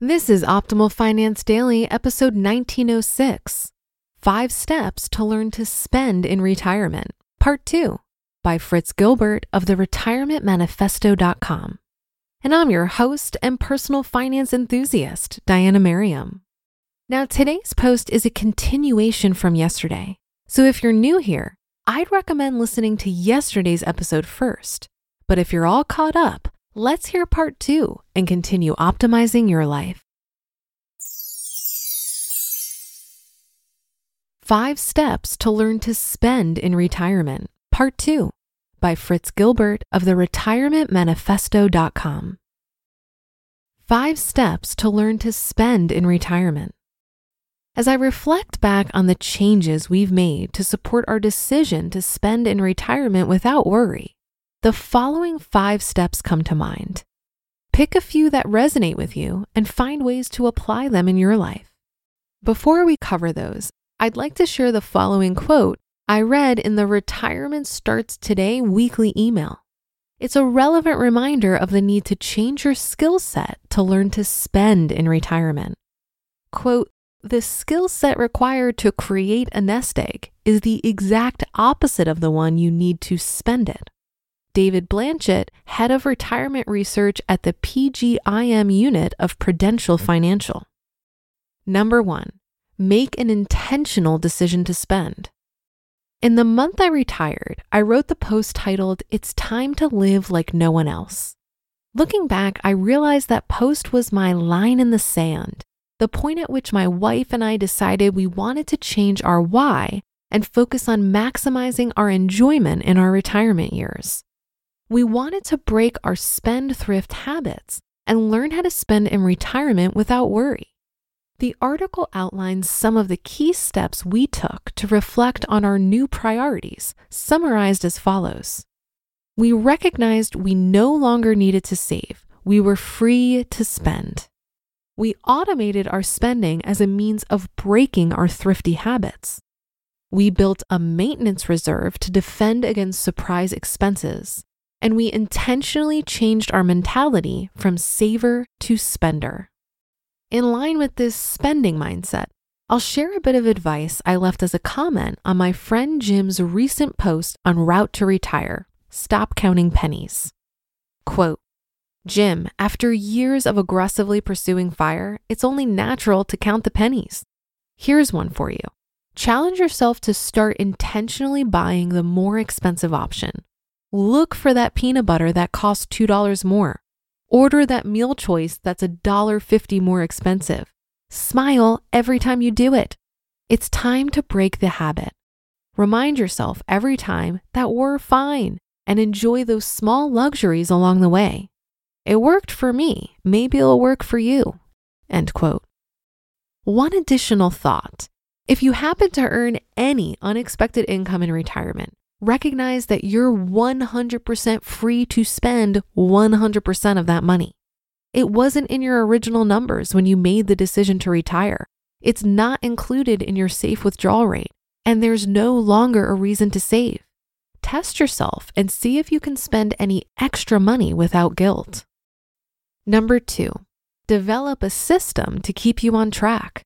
This is Optimal Finance Daily, episode 1906 Five Steps to Learn to Spend in Retirement, Part 2 by Fritz Gilbert of the retirementmanifesto.com. And I'm your host and personal finance enthusiast, Diana Merriam. Now, today's post is a continuation from yesterday. So if you're new here, I'd recommend listening to yesterday's episode first. But if you're all caught up, Let's hear part two and continue optimizing your life. Five Steps to Learn to Spend in Retirement, Part 2 by Fritz Gilbert of the retirementmanifesto.com. Five Steps to Learn to Spend in Retirement. As I reflect back on the changes we've made to support our decision to spend in retirement without worry, the following five steps come to mind. Pick a few that resonate with you and find ways to apply them in your life. Before we cover those, I'd like to share the following quote I read in the Retirement Starts Today weekly email. It's a relevant reminder of the need to change your skill set to learn to spend in retirement. Quote, the skill set required to create a nest egg is the exact opposite of the one you need to spend it. David Blanchett, head of retirement research at the PGIM unit of Prudential Financial. Number one, make an intentional decision to spend. In the month I retired, I wrote the post titled, It's Time to Live Like No One Else. Looking back, I realized that post was my line in the sand, the point at which my wife and I decided we wanted to change our why and focus on maximizing our enjoyment in our retirement years. We wanted to break our spend thrift habits and learn how to spend in retirement without worry. The article outlines some of the key steps we took to reflect on our new priorities, summarized as follows. We recognized we no longer needed to save, we were free to spend. We automated our spending as a means of breaking our thrifty habits. We built a maintenance reserve to defend against surprise expenses and we intentionally changed our mentality from saver to spender. In line with this spending mindset, I'll share a bit of advice I left as a comment on my friend Jim's recent post on Route to Retire Stop Counting Pennies. Quote Jim, after years of aggressively pursuing fire, it's only natural to count the pennies. Here's one for you. Challenge yourself to start intentionally buying the more expensive option Look for that peanut butter that costs $2 more. Order that meal choice that's $1.50 more expensive. Smile every time you do it. It's time to break the habit. Remind yourself every time that we're fine and enjoy those small luxuries along the way. It worked for me. Maybe it'll work for you. End quote. One additional thought. If you happen to earn any unexpected income in retirement, recognize that you're 100% free to spend 100% of that money. It wasn't in your original numbers when you made the decision to retire. It's not included in your safe withdrawal rate, and there's no longer a reason to save. Test yourself and see if you can spend any extra money without guilt. Number two, develop a system to keep you on track.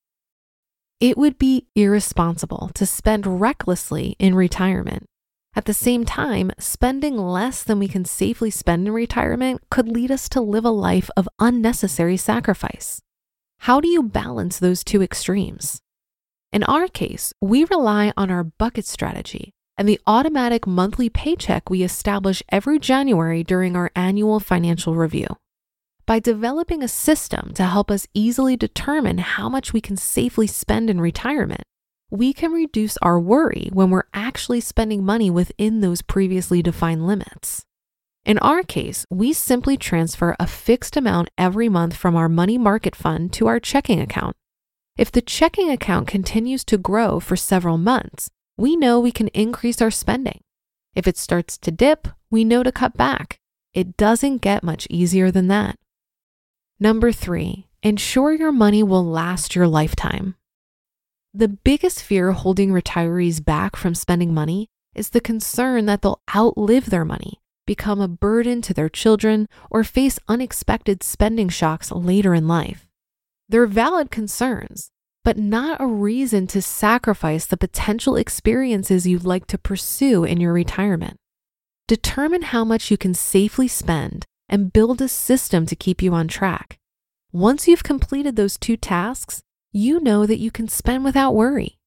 it would be irresponsible to spend recklessly in retirement. At the same time, spending less than we can safely spend in retirement could lead us to live a life of unnecessary sacrifice. How do you balance those two extremes? In our case, we rely on our bucket strategy and the automatic monthly paycheck we establish every January during our annual financial review. By developing a system to help us easily determine how much we can safely spend in retirement, we can reduce our worry when we're actually spending money within those previously defined limits. In our case, we simply transfer a fixed amount every month from our money market fund to our checking account. If the checking account continues to grow for several months, we know we can increase our spending. If it starts to dip, we know to cut back. It doesn't get much easier than that. Number three, ensure your money will last your lifetime. The biggest fear holding retirees back from spending money is the concern that they'll outlive their money, become a burden to their children, or face unexpected spending shocks later in life. They're valid concerns, but not a reason to sacrifice the potential experiences you'd like to pursue in your retirement. Determine how much you can safely spend and build a system to keep you on track. Once you've completed those two tasks, you know that you can spend without worry.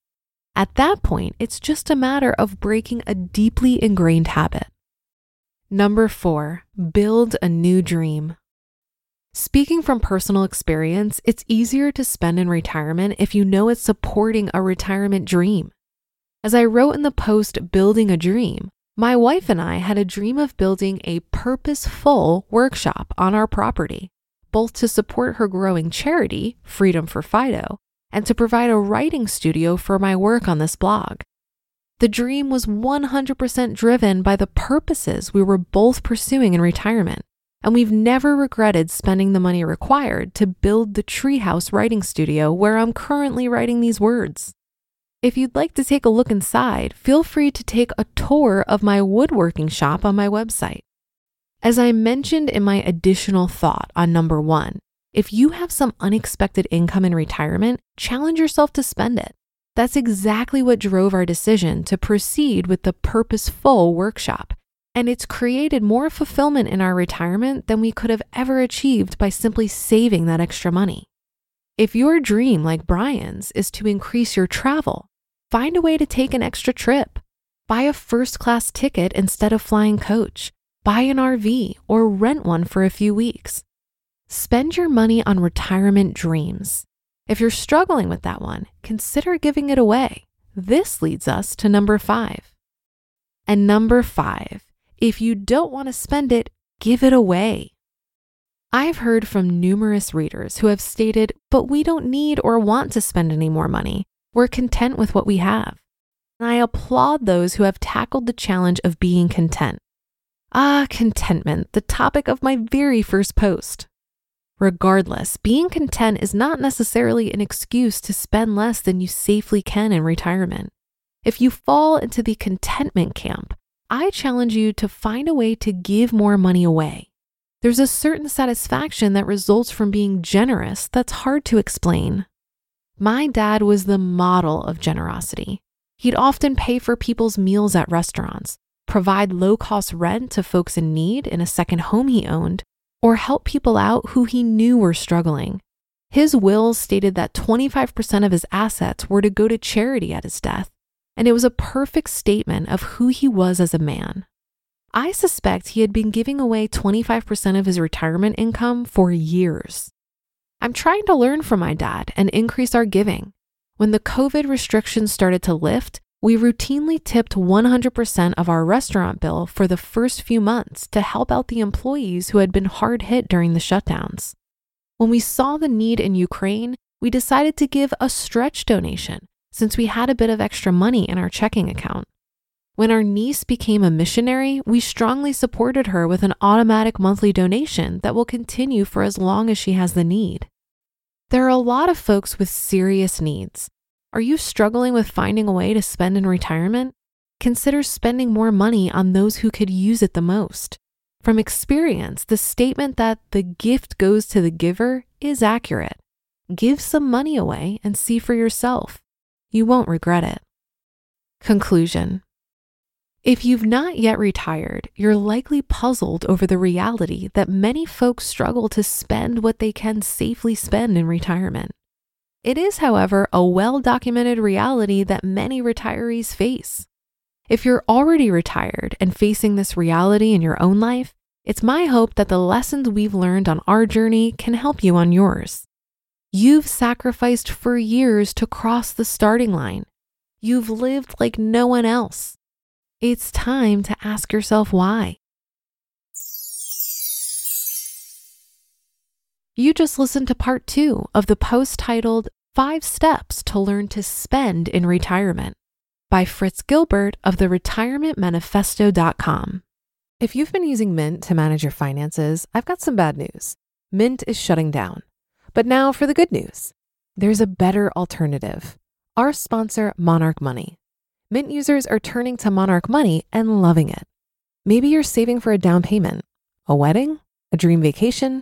At that point, it's just a matter of breaking a deeply ingrained habit. Number four, build a new dream. Speaking from personal experience, it's easier to spend in retirement if you know it's supporting a retirement dream. As I wrote in the post Building a Dream, my wife and I had a dream of building a purposeful workshop on our property, both to support her growing charity, Freedom for Fido, and to provide a writing studio for my work on this blog. The dream was 100% driven by the purposes we were both pursuing in retirement and we've never regretted spending the money required to build the Treehouse Writing Studio where I'm currently writing these words. If you'd like to take a look inside, feel free to take a tour of my woodworking shop on my website. As I mentioned in my additional thought on number one, if you have some unexpected income in retirement, challenge yourself to spend it. That's exactly what drove our decision to proceed with the Purposeful workshop and it's created more fulfillment in our retirement than we could have ever achieved by simply saving that extra money. If your dream, like Brian's, is to increase your travel, find a way to take an extra trip. Buy a first class ticket instead of flying coach. Buy an RV or rent one for a few weeks. Spend your money on retirement dreams. If you're struggling with that one, consider giving it away. This leads us to number five. And number five, if you don't want to spend it, give it away. I've heard from numerous readers who have stated, but we don't need or want to spend any more money. We're content with what we have. And I applaud those who have tackled the challenge of being content. Ah, contentment, the topic of my very first post. Regardless, being content is not necessarily an excuse to spend less than you safely can in retirement. If you fall into the contentment camp, I challenge you to find a way to give more money away. There's a certain satisfaction that results from being generous that's hard to explain. My dad was the model of generosity. He'd often pay for people's meals at restaurants, provide low cost rent to folks in need in a second home he owned, or help people out who he knew were struggling. His will stated that 25% of his assets were to go to charity at his death, and it was a perfect statement of who he was as a man. I suspect he had been giving away 25% of his retirement income for years. I'm trying to learn from my dad and increase our giving. When the COVID restrictions started to lift, we routinely tipped 100% of our restaurant bill for the first few months to help out the employees who had been hard hit during the shutdowns. When we saw the need in Ukraine, we decided to give a stretch donation since we had a bit of extra money in our checking account. When our niece became a missionary, we strongly supported her with an automatic monthly donation that will continue for as long as she has the need. There are a lot of folks with serious needs. Are you struggling with finding a way to spend in retirement? Consider spending more money on those who could use it the most. From experience, the statement that the gift goes to the giver is accurate. Give some money away and see for yourself. you won't regret it. Conclusion If you've not yet retired, you're likely puzzled over the reality that many folks struggle to spend what they can safely spend in retirement. It is, however, a well documented reality that many retirees face. If you're already retired and facing this reality in your own life, it's my hope that the lessons we've learned on our journey can help you on yours. You've sacrificed for years to cross the starting line. You've lived like no one else. It's time to ask yourself why. You just listened to part two of the post titled Five Steps to Learn to Spend in Retirement by Fritz Gilbert of the retirementmanifesto.com. If you've been using Mint to manage your finances, I've got some bad news. Mint is shutting down. But now for the good news there's a better alternative. Our sponsor, Monarch Money. Mint users are turning to Monarch Money and loving it. Maybe you're saving for a down payment, a wedding, a dream vacation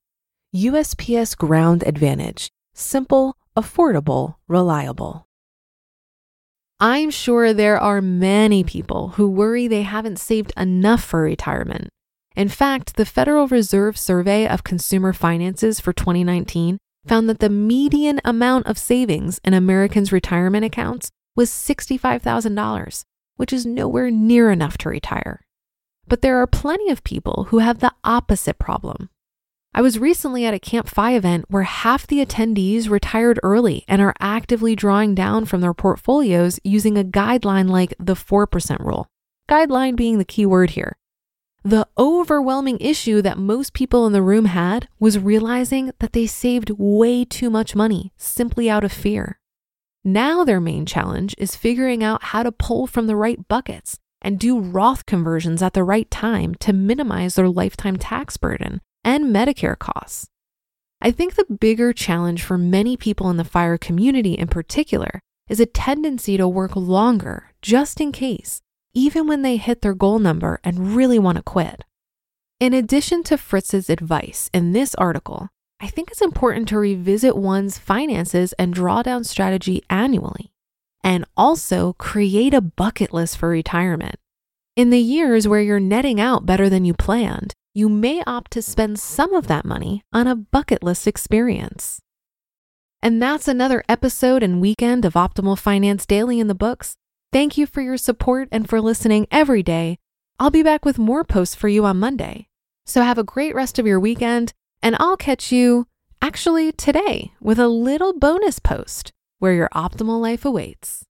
USPS Ground Advantage. Simple, affordable, reliable. I'm sure there are many people who worry they haven't saved enough for retirement. In fact, the Federal Reserve Survey of Consumer Finances for 2019 found that the median amount of savings in Americans' retirement accounts was $65,000, which is nowhere near enough to retire. But there are plenty of people who have the opposite problem. I was recently at a Camp FI event where half the attendees retired early and are actively drawing down from their portfolios using a guideline like the 4% rule. Guideline being the key word here. The overwhelming issue that most people in the room had was realizing that they saved way too much money simply out of fear. Now, their main challenge is figuring out how to pull from the right buckets and do Roth conversions at the right time to minimize their lifetime tax burden and Medicare costs. I think the bigger challenge for many people in the FIRE community in particular is a tendency to work longer just in case, even when they hit their goal number and really want to quit. In addition to Fritz's advice in this article, I think it's important to revisit one's finances and drawdown strategy annually, and also create a bucket list for retirement. In the years where you're netting out better than you planned, you may opt to spend some of that money on a bucket list experience. And that's another episode and weekend of Optimal Finance Daily in the books. Thank you for your support and for listening every day. I'll be back with more posts for you on Monday. So have a great rest of your weekend, and I'll catch you actually today with a little bonus post where your optimal life awaits.